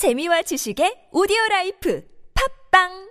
재미와 지식의 오디오 라이프. 팝빵!